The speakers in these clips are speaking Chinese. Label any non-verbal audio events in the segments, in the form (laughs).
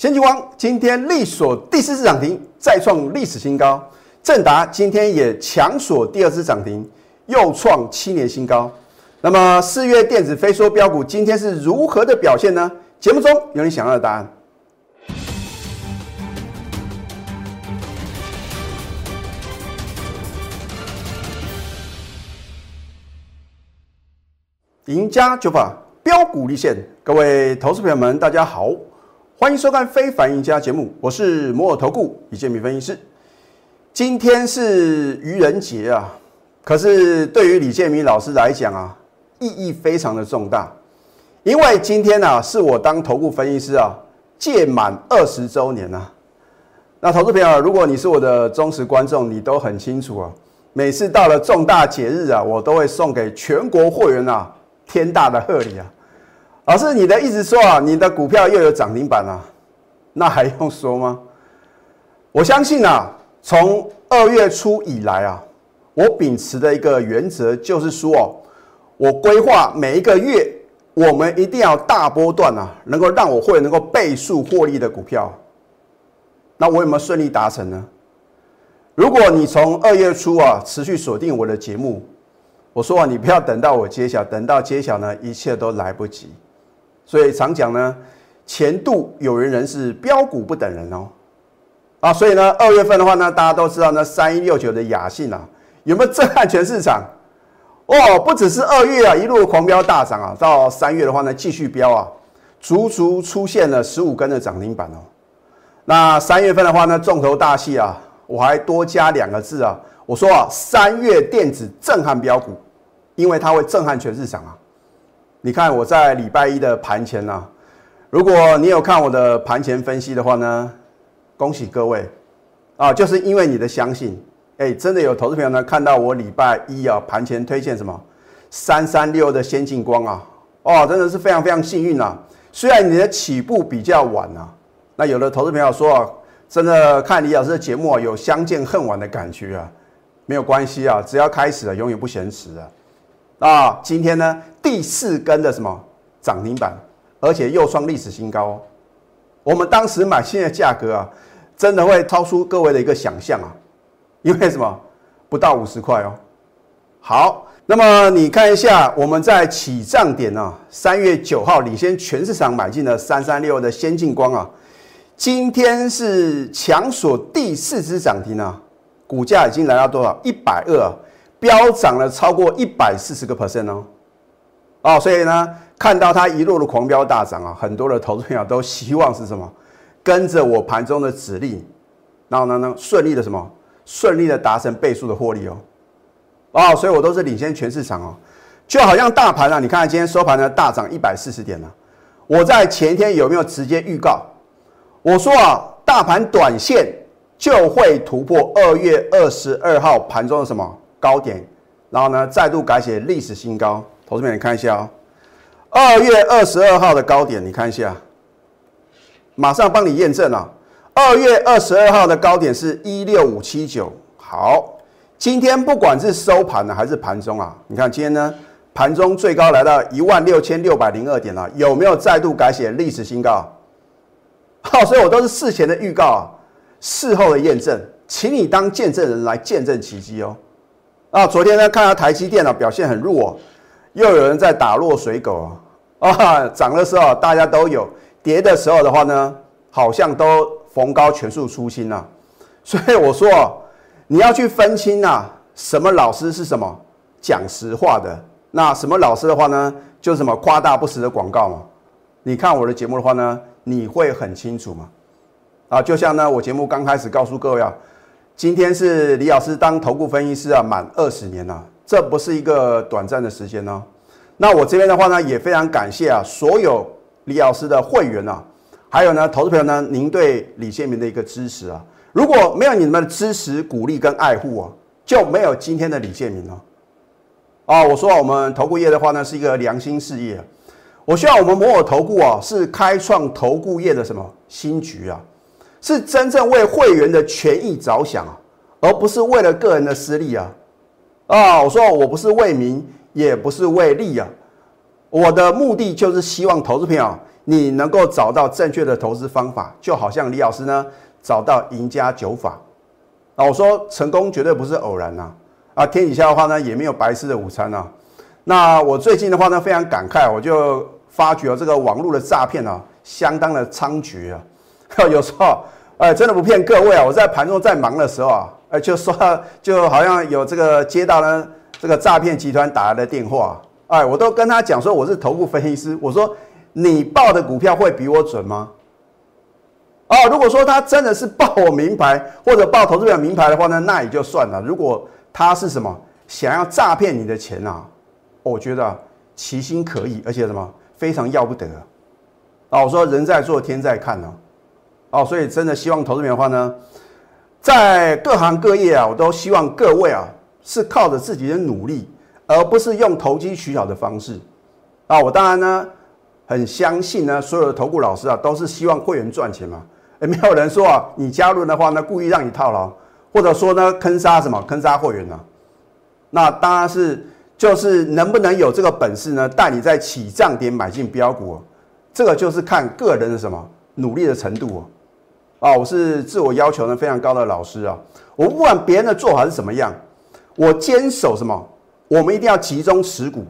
先进光今天力锁第四次涨停，再创历史新高。正达今天也强锁第二次涨停，又创七年新高。那么四月电子飞梭标股今天是如何的表现呢？节目中有你想要的答案。赢家九法标股立现，各位投资朋友们，大家好，欢迎收看《非凡赢家》节目，我是摩尔投顾李建民分析师。今天是愚人节啊，可是对于李建民老师来讲啊，意义非常的重大，因为今天呢是我当投顾分析师啊届满二十周年啊。那投资朋友，如果你是我的忠实观众，你都很清楚啊，每次到了重大节日啊，我都会送给全国会员啊。天大的贺礼啊！老师，你的意思说啊，你的股票又有涨停板啊？那还用说吗？我相信啊，从二月初以来啊，我秉持的一个原则就是说哦，我规划每一个月，我们一定要大波段啊，能够让我会能够倍数获利的股票。那我有没有顺利达成呢？如果你从二月初啊持续锁定我的节目。我说啊，你不要等到我揭晓，等到揭晓呢，一切都来不及。所以常讲呢，前度有缘人是标股不等人哦。啊，所以呢，二月份的话呢，大家都知道呢，三一六九的雅信啊，有没有震撼全市场？哦，不只是二月啊，一路狂飙大涨啊，到三月的话呢，继续飙啊，足足出现了十五根的涨停板哦。那三月份的话呢，重头大戏啊，我还多加两个字啊。我说啊，三月电子震撼标股，因为它会震撼全市场啊！你看我在礼拜一的盘前呢，如果你有看我的盘前分析的话呢，恭喜各位啊！就是因为你的相信，哎，真的有投资朋友呢看到我礼拜一啊盘前推荐什么三三六的先进光啊，哦，真的是非常非常幸运啊！虽然你的起步比较晚啊，那有的投资朋友说啊，真的看李老师的节目啊，有相见恨晚的感觉啊。没有关系啊，只要开始了，永远不嫌迟啊！啊，今天呢第四根的什么涨停板，而且又创历史新高哦。我们当时买新的价格啊，真的会超出各位的一个想象啊，因为什么？不到五十块哦。好，那么你看一下，我们在起涨点呢，三月九号领先全市场买进了三三六的先进光啊，今天是强锁第四只涨停啊。股价已经来到多少？一百二，飙涨了超过一百四十个 percent 哦，哦，所以呢，看到它一路的狂飙大涨啊，很多的投资者都希望是什么？跟着我盘中的指令，然后呢呢顺利的什么？顺利的达成倍数的获利哦，哦，所以我都是领先全市场哦，就好像大盘啊，你看今天收盘呢大涨一百四十点呢，我在前一天有没有直接预告？我说啊，大盘短线。就会突破二月二十二号盘中的什么高点，然后呢再度改写历史新高。投资们，你看一下哦，二月二十二号的高点，你看一下，马上帮你验证了。二月二十二号的高点是一六五七九。好，今天不管是收盘呢还是盘中啊，你看今天呢盘中最高来到一万六千六百零二点了，有没有再度改写历史新高？好，所以我都是事前的预告啊。事后的验证，请你当见证人来见证奇迹哦。啊，昨天呢看到台积电呢表现很弱，又有人在打落水狗啊。(laughs) 啊，涨的时候大家都有，跌的时候的话呢，好像都逢高全数出清了。所以我说，你要去分清啊，什么老师是什么讲实话的，那什么老师的话呢，就是什么夸大不实的广告嘛。你看我的节目的话呢，你会很清楚嘛。啊，就像呢，我节目刚开始告诉各位啊，今天是李老师当投顾分析师啊满二十年了，这不是一个短暂的时间呢。那我这边的话呢，也非常感谢啊所有李老师的会员啊，还有呢投资朋友呢，您对李建明的一个支持啊，如果没有你们的支持、鼓励跟爱护啊，就没有今天的李建明了。啊，我说我们投顾业的话呢，是一个良心事业，我希望我们摩尔投顾啊，是开创投顾业的什么新局啊。是真正为会员的权益着想啊，而不是为了个人的私利啊！啊，我说我不是为民，也不是为利啊，我的目的就是希望投资朋友你能够找到正确的投资方法，就好像李老师呢找到赢家九法啊。我说成功绝对不是偶然呐啊！天底下的话呢也没有白吃的午餐呐。那我最近的话呢非常感慨，我就发觉这个网络的诈骗啊相当的猖獗啊。(laughs) 有时候哎真的不骗各位啊，我在盘中在忙的时候啊，哎就说 (laughs) 就好像有这个接到呢这个诈骗集团打来的电话，哎我都跟他讲说我是头部分析师，我说。你报的股票会比我准吗？哦，如果说他真的是报我名牌或者报投资表名牌的话呢，那也就算了。如果他是什么想要诈骗你的钱啊，我觉得其心可疑，而且什么非常要不得啊！我说人在做天在看呢，哦，所以真的希望投资表的话呢，在各行各业啊，我都希望各位啊是靠着自己的努力，而不是用投机取巧的方式啊。我当然呢。很相信呢，所有的投顾老师啊，都是希望会员赚钱嘛。也没有人说啊，你加入的话呢，故意让你套牢，或者说呢，坑杀什么，坑杀会员呢？那当然是，就是能不能有这个本事呢，带你在起涨点买进标股，这个就是看个人的什么努力的程度啊。啊我是自我要求呢非常高的老师啊，我不管别人的做法是什么样，我坚守什么，我们一定要集中持股，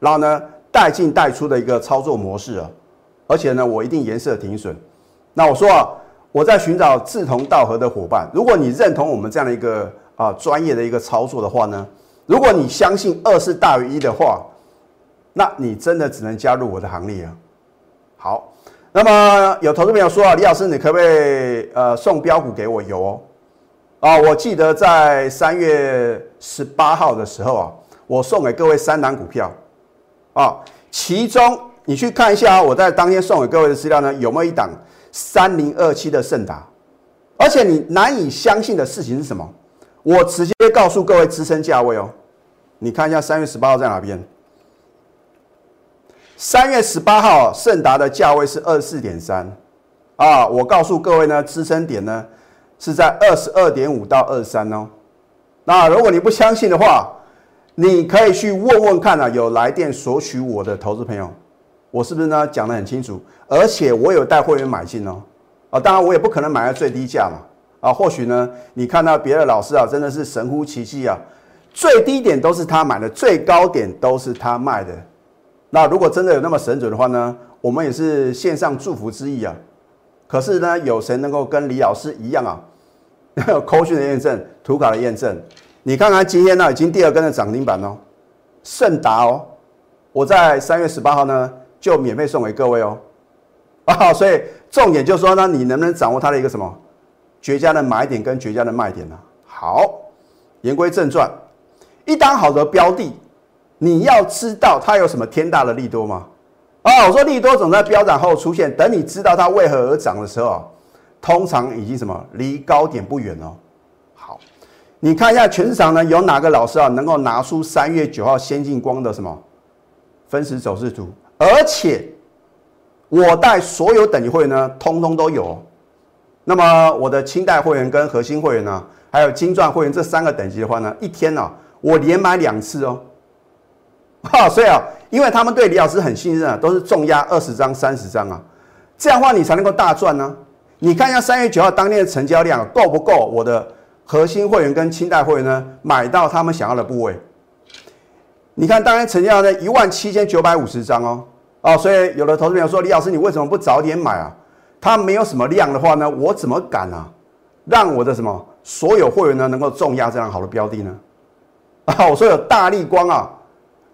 然后呢。带进带出的一个操作模式啊，而且呢，我一定颜色停损。那我说啊，我在寻找志同道合的伙伴。如果你认同我们这样的一个啊专业的一个操作的话呢，如果你相信二是大于一的话，那你真的只能加入我的行列啊。好，那么有投资朋友说啊，李老师，你可不可以呃送标股给我？有哦。啊，我记得在三月十八号的时候啊，我送给各位三档股票。啊，其中你去看一下啊，我在当天送给各位的资料呢，有没有一档三零二七的盛达？而且你难以相信的事情是什么？我直接告诉各位支撑价位哦，你看一下三月十八号在哪边？三月十八号盛达的价位是二十四点三啊，我告诉各位呢，支撑点呢是在二十二点五到二十三哦。那如果你不相信的话，你可以去问问看啊，有来电索取我的投资朋友，我是不是呢讲得很清楚？而且我有带会员买进哦，啊，当然我也不可能买在最低价嘛，啊，或许呢你看到别的老师啊，真的是神乎其技啊，最低点都是他买的，最高点都是他卖的。那如果真的有那么神准的话呢，我们也是献上祝福之意啊。可是呢，有谁能够跟李老师一样啊？(laughs) 扣讯的验证，图卡的验证。你看看今天呢，已经第二根的涨停板哦，盛达哦，我在三月十八号呢就免费送给各位哦，(laughs) 啊，所以重点就是说呢，你能不能掌握它的一个什么绝佳的买点跟绝佳的卖点呢？好，言归正传，一单好的标的，你要知道它有什么天大的利多吗？啊，我说利多总在飙涨后出现，等你知道它为何而涨的时候，通常已经什么离高点不远哦。好。你看一下全市场呢，有哪个老师啊能够拿出三月九号先进光的什么分时走势图？而且我带所有等级会员呢，通通都有。那么我的清代会员跟核心会员呢，还有金钻会员这三个等级的话呢，一天呢我连买两次哦。(laughs) 哈，所以啊，因为他们对李老师很信任啊，都是重压二十张、三十张啊，这样的话你才能够大赚呢。你看一下三月九号当天的成交量够不够？我的。核心会员跟清代会员呢，买到他们想要的部位。你看，当然成交量在一万七千九百五十张哦，哦，所以有的投资朋友说，李老师，你为什么不早点买啊？它没有什么量的话呢，我怎么敢啊？让我的什么所有会员呢能够重压这样好的标的呢？啊，我说有大力光啊，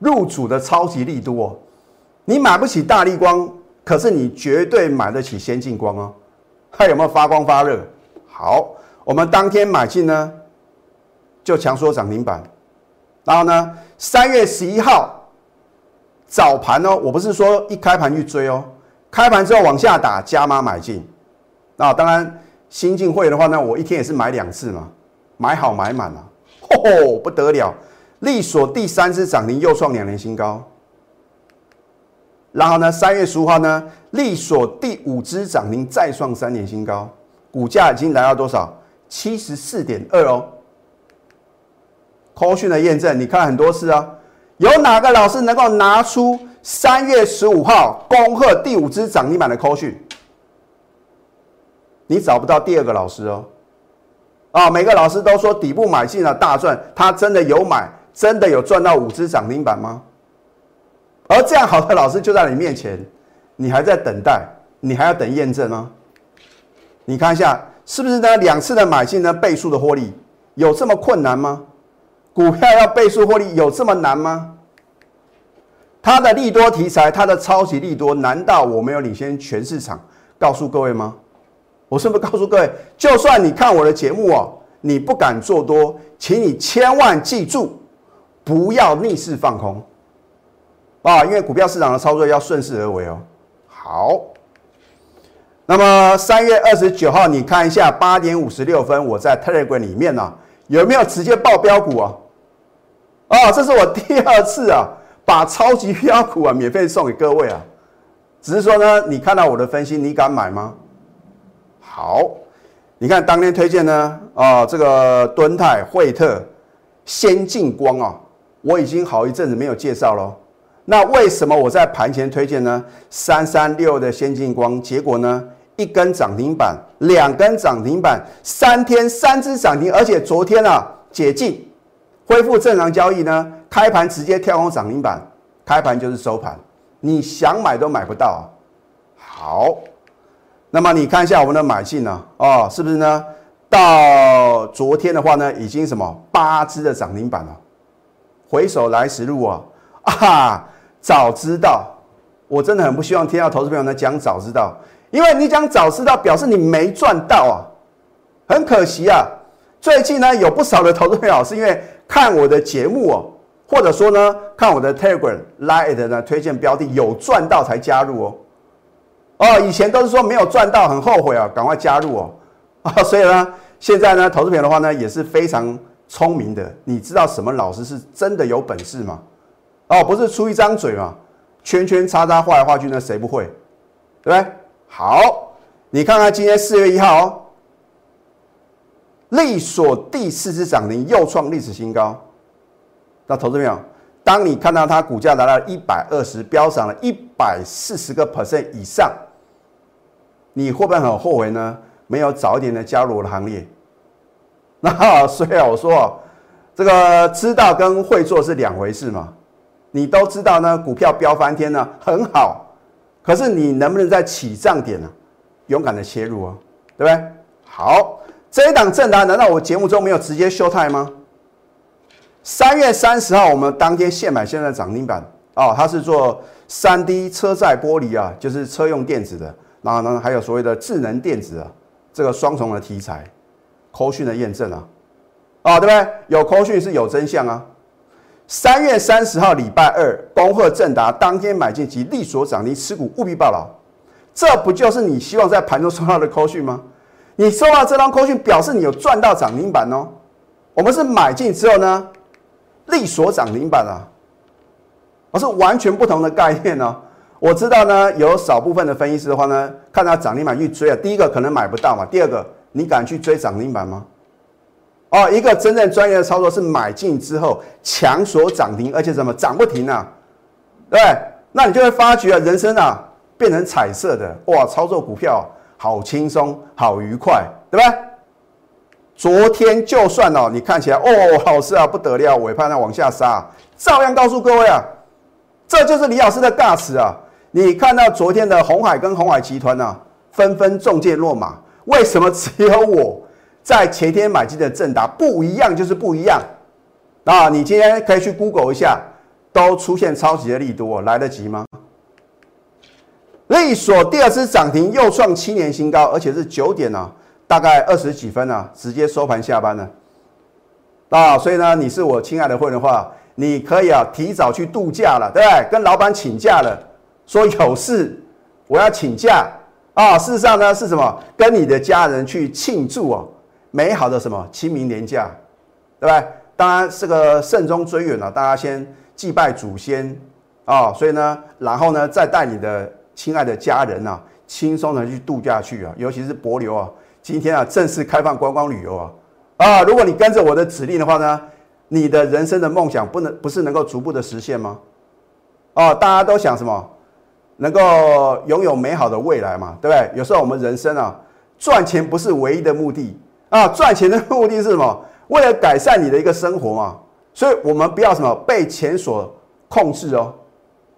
入主的超级力多，你买不起大力光，可是你绝对买得起先进光哦。它有没有发光发热？好。我们当天买进呢，就强说涨停板，然后呢，三月十一号早盘哦，我不是说一开盘去追哦，开盘之后往下打加码买进，那当然新进会的话呢，我一天也是买两次嘛，买好买满了，(laughs) 吼不得了，力所第三次涨停又创两年新高，然后呢，三月十五号呢，力所第五支涨停再创三年新高，股价已经来到多少？七十四点二哦，call 讯的验证，你看很多次啊，有哪个老师能够拿出三月十五号恭贺第五支涨停板的扣讯，你找不到第二个老师哦。啊，每个老师都说底部买进了大赚，他真的有买，真的有赚到五只涨停板吗？而这样好的老师就在你面前，你还在等待，你还要等验证吗？你看一下，是不是呢？两次的买进呢，倍数的获利有这么困难吗？股票要倍数获利有这么难吗？它的利多题材，它的超级利多，难道我没有领先全市场？告诉各位吗？我是不是告诉各位，就算你看我的节目哦，你不敢做多，请你千万记住，不要逆势放空啊！因为股票市场的操作要顺势而为哦。好，那么三月二十九号，你看一下八点五十六分，我在 Telegram 里面呢，有没有直接报标股啊？啊，这是我第二次啊，把超级标股啊免费送给各位啊。只是说呢，你看到我的分析，你敢买吗？好，你看当天推荐呢，啊，这个敦泰、惠特、先进光啊，我已经好一阵子没有介绍了。那为什么我在盘前推荐呢？三三六的先进光，结果呢，一根涨停板，两根涨停板，三天三只涨停，而且昨天啊解禁，恢复正常交易呢，开盘直接跳空涨停板，开盘就是收盘，你想买都买不到啊。好。那么你看一下我们的买进呢？哦，是不是呢？到昨天的话呢，已经什么八只的涨停板了。回首来时路 (laughs) 啊，啊，早知道，我真的很不希望听到投资朋友呢讲早知道，因为你讲早知道，表示你没赚到啊，很可惜啊。最近呢，有不少的投资朋友是因为看我的节目哦，或者说呢，看我的 Telegram Lite 呢推荐标的有赚到才加入哦。哦，以前都是说没有赚到，很后悔啊，赶快加入哦，啊，所以呢，现在呢，投资朋友的话呢，也是非常聪明的。你知道什么老师是真的有本事吗？哦，不是出一张嘴嘛，圈圈叉叉画来画去那，谁不会？对不对？好，你看看今天四月一号哦，利索第四次涨停又创历史新高。那投资朋友，当你看到它股价达到一百二十，飙涨了一百四十个 percent 以上。你会不会很后悔呢？没有早一点的加入我的行列。(laughs) 那所以我说，这个知道跟会做是两回事嘛。你都知道呢，股票飙翻天呢，很好。可是你能不能在起涨点呢，勇敢的切入啊？对不对？好，这一档正达，难道我节目中没有直接秀态吗？三月三十号，我们当天现买现在涨停板哦，它是做三 D 车载玻璃啊，就是车用电子的。然后呢，还有所谓的智能电子啊，这个双重的题材，扣讯的验证啊，啊，对不对？有扣讯是有真相啊。三月三十号礼拜二，恭贺正达当天买进及利所涨停，持股务必报牢。这不就是你希望在盘中收到的扣讯吗？你收到这张扣讯，表示你有赚到涨停板哦。我们是买进之后呢，利所涨停板啊，而是完全不同的概念呢。我知道呢，有少部分的分析师的话呢，看到涨停板去追啊。第一个可能买不到嘛，第二个你敢去追涨停板吗？哦，一个真正专业的操作是买进之后强锁涨停，而且怎么涨不停啊？对，那你就会发觉，人生啊变成彩色的哇！操作股票好轻松，好愉快，对吧？昨天就算哦，你看起来哦，老师啊不得了，尾盘呢往下杀，照样告诉各位啊，这就是李老师的大词啊。你看到昨天的红海跟红海集团呢，纷纷中箭落马，为什么只有我在前天买进的正达不一样？就是不一样啊！你今天可以去 Google 一下，都出现超级的利多，来得及吗？利索第二次涨停又创七年新高，而且是九点呢，大概二十几分啊，直接收盘下班了啊！所以呢，你是我亲爱的会员的话，你可以啊提早去度假了，对不对？跟老板请假了。说有事，我要请假啊！事实上呢，是什么？跟你的家人去庆祝哦，美好的什么清明年假，对不对？当然，这个慎终追远了，大家先祭拜祖先啊，所以呢，然后呢，再带你的亲爱的家人啊，轻松的去度假去啊，尤其是博流啊，今天啊，正式开放观光旅游啊啊！如果你跟着我的指令的话呢，你的人生的梦想不能不是能够逐步的实现吗？哦，大家都想什么？能够拥有美好的未来嘛，对不对？有时候我们人生啊，赚钱不是唯一的目的啊，赚钱的目的是什么？为了改善你的一个生活嘛。所以，我们不要什么被钱所控制哦。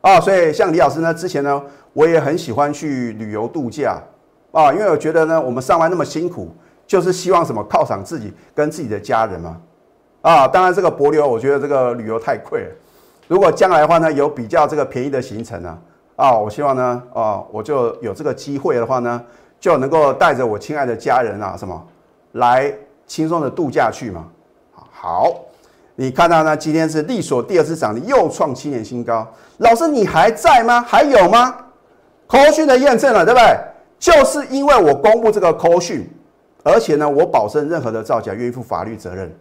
啊，所以像李老师呢，之前呢，我也很喜欢去旅游度假啊，因为我觉得呢，我们上班那么辛苦，就是希望什么犒赏自己跟自己的家人嘛。啊，当然这个博流，我觉得这个旅游太贵了。如果将来的话呢，有比较这个便宜的行程呢，啊，我希望呢，啊，我就有这个机会的话呢，就能够带着我亲爱的家人啊，什么来轻松的度假去嘛。好，你看到呢，今天是利索第二次涨停，又创七年新高。老师，你还在吗？还有吗？扣讯的验证了，对不对？就是因为我公布这个扣讯，而且呢，我保证任何的造假愿意负法律责任。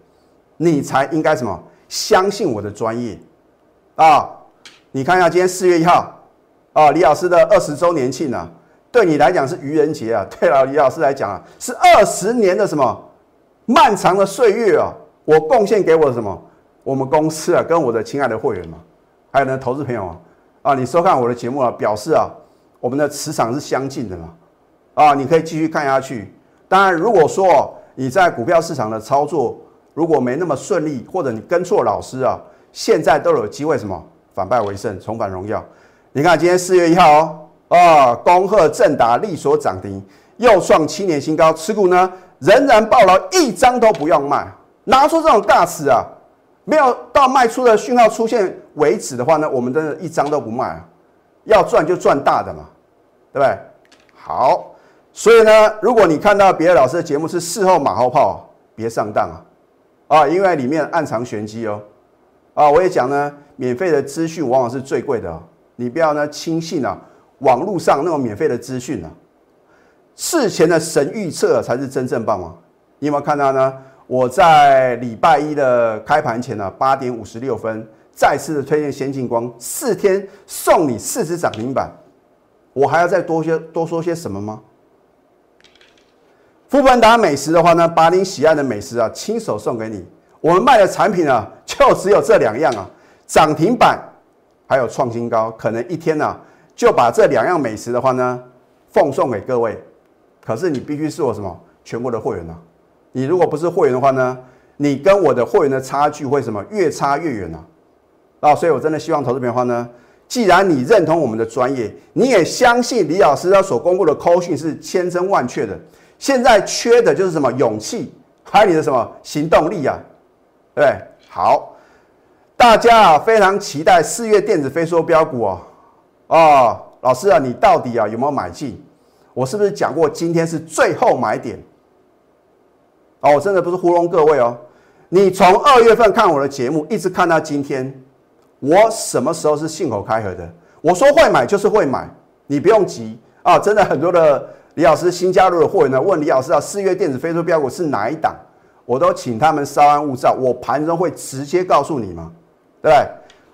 你才应该什么？相信我的专业啊！你看一下今天四月一号啊，李老师的二十周年庆啊，对你来讲是愚人节啊，对了，李老师来讲啊，是二十年的什么漫长的岁月啊！我贡献给我什么？我们公司啊，跟我的亲爱的会员嘛，还有呢，投资朋友啊，啊，你收看我的节目啊，表示啊，我们的磁场是相近的嘛，啊，你可以继续看下去。当然，如果说你在股票市场的操作，如果没那么顺利，或者你跟错老师啊，现在都有机会什么反败为胜，重返荣耀。你看今天四月一号哦，啊，恭贺正达利所涨停，又创七年新高，持股呢仍然爆了，一张都不用卖。拿出这种大词啊，没有到卖出的讯号出现为止的话呢，我们真的一张都不卖啊，要赚就赚大的嘛，对不对？好，所以呢，如果你看到别的老师的节目是事后马后炮，别上当啊。啊，因为里面暗藏玄机哦，啊，我也讲呢，免费的资讯往往是最贵的哦，你不要呢轻信啊，网络上那种免费的资讯啊，事前的神预测才是真正棒啊！你有没有看到呢？我在礼拜一的开盘前呢，八点五十六分再次的推荐先进光，四天送你四只涨停板，我还要再多些多说些什么吗？富本达美食的话呢，把你喜爱的美食啊，亲手送给你。我们卖的产品啊，就只有这两样啊，涨停板还有创新高，可能一天呢就把这两样美食的话呢，奉送给各位。可是你必须是我什么全国的会员呢？你如果不是会员的话呢，你跟我的会员的差距会什么越差越远呢？啊，所以我真的希望投资朋友的话呢，既然你认同我们的专业，你也相信李老师他所公布的扣讯是千真万确的。现在缺的就是什么勇气，还有你的什么行动力啊？对，好，大家啊非常期待四月电子飞梭标股哦。哦，老师啊，你到底啊有没有买进？我是不是讲过今天是最后买点？哦，我真的不是糊弄各位哦。你从二月份看我的节目，一直看到今天，我什么时候是信口开河的？我说会买就是会买，你不用急啊。真的很多的。李老师新加入的会员呢？问李老师啊，四月电子飞梭标股是哪一档？我都请他们稍安勿躁，我盘中会直接告诉你吗？对？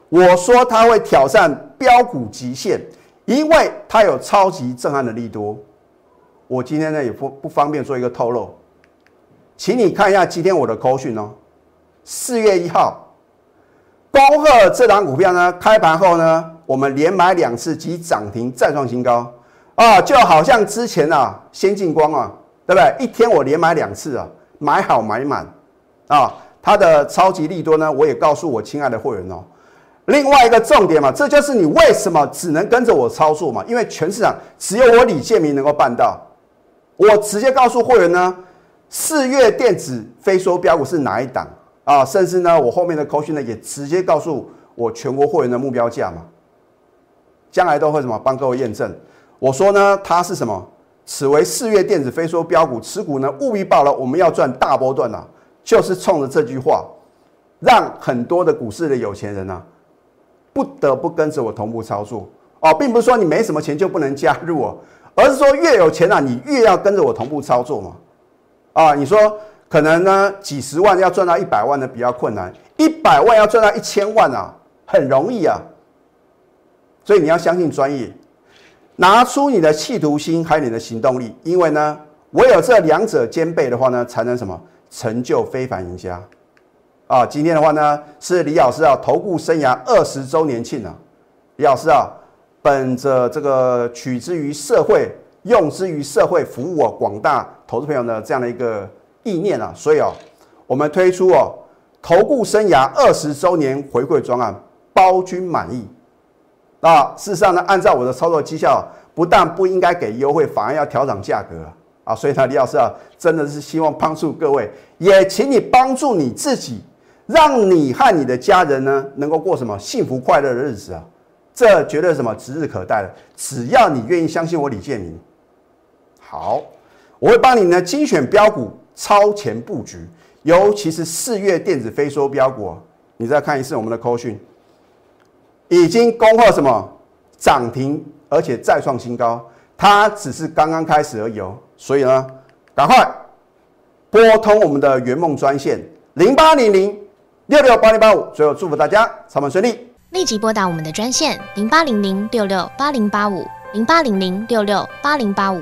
我说他会挑战标股极限，因为它有超级震撼的利多。我今天呢也不不方便做一个透露，请你看一下今天我的口讯哦。四月一号，恭贺这档股票呢，开盘后呢，我们连买两次即涨停再创新高。啊，就好像之前啊，先进光啊，对不对？一天我连买两次啊，买好买满啊。它的超级利多呢，我也告诉我亲爱的会员哦。另外一个重点嘛，这就是你为什么只能跟着我操作嘛？因为全市场只有我李建明能够办到。我直接告诉会员呢，四月电子非说标股是哪一档啊？甚至呢，我后面的口讯呢也直接告诉我全国会员的目标价嘛。将来都会什么帮各位验证。我说呢，它是什么？此为四月电子非说标股，持股呢务必报了，我们要赚大波段呐，就是冲着这句话，让很多的股市的有钱人呐，不得不跟着我同步操作哦，并不是说你没什么钱就不能加入哦，而是说越有钱啊，你越要跟着我同步操作嘛。啊，你说可能呢几十万要赚到一百万的比较困难，一百万要赚到一千万啊，很容易啊，所以你要相信专业。拿出你的企图心，还有你的行动力，因为呢，唯有这两者兼备的话呢，才能什么成就非凡赢家啊！今天的话呢，是李老师啊投顾生涯二十周年庆啊，李老师啊，本着这个取之于社会、用之于社会、服务我广大投资朋友的这样的一个意念啊，所以哦，我们推出哦投顾生涯二十周年回馈专案，包君满意。那事实上呢，按照我的操作绩效，不但不应该给优惠，反而要调整价格。啊所以呢，李老师啊，真的是希望帮助各位，也请你帮助你自己，让你和你的家人呢，能够过什么幸福快乐的日子啊。这绝对什么指日可待的，只要你愿意相信我李建明，好，我会帮你呢精选标股，超前布局，尤其是四月电子非收标股，你再看一次我们的扣讯，已经攻破什么涨停，而且再创新高，它只是刚刚开始而已哦，所以呢，赶快拨通我们的圆梦专线零八零零六六八零八五，最后祝福大家操盘顺利。立即拨打我们的专线零八零零六六八零八五零八零零六六八零八五